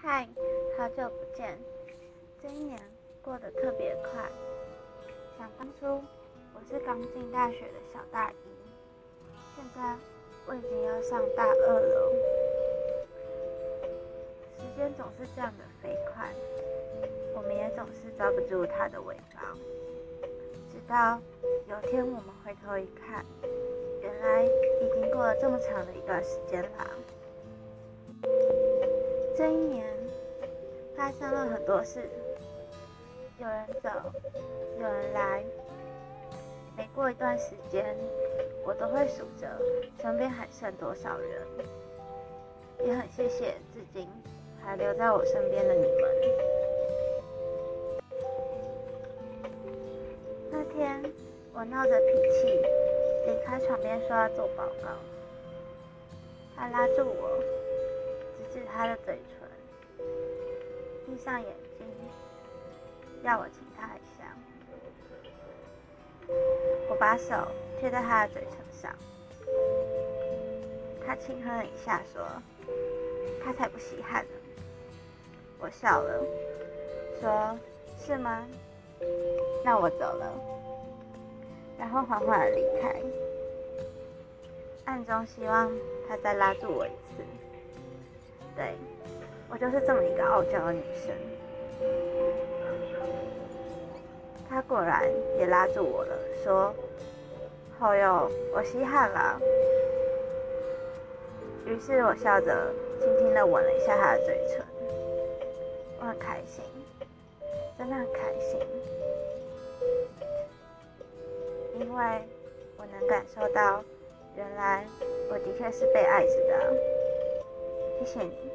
嗨，好久不见！这一年过得特别快。想当初我是刚进大学的小大一，现在我已经要上大二了。时间总是这样的飞快，我们也总是抓不住它的尾巴。直到有天我们回头一看，原来已经过了这么长的一段时间啦。这一年发生了很多事，有人走，有人来。每过一段时间，我都会数着身边还剩多少人。也很谢谢至今还留在我身边的你们。那天我闹着脾气离开床边，说要做报告，他拉住我。是他的嘴唇，闭上眼睛，要我亲他一下。我把手贴在他的嘴唇上，他轻哼了一下，说：“他才不稀罕呢。”我笑了，说：“是吗？那我走了。”然后缓缓的离开，暗中希望他再拉住我一次。对，我就是这么一个傲娇的女生。他果然也拉住我了，说：“好哟，我稀罕了。”于是我笑着轻轻的吻了一下他的嘴唇，我很开心，真的很开心，因为我能感受到，原来我的确是被爱着的。谢谢你。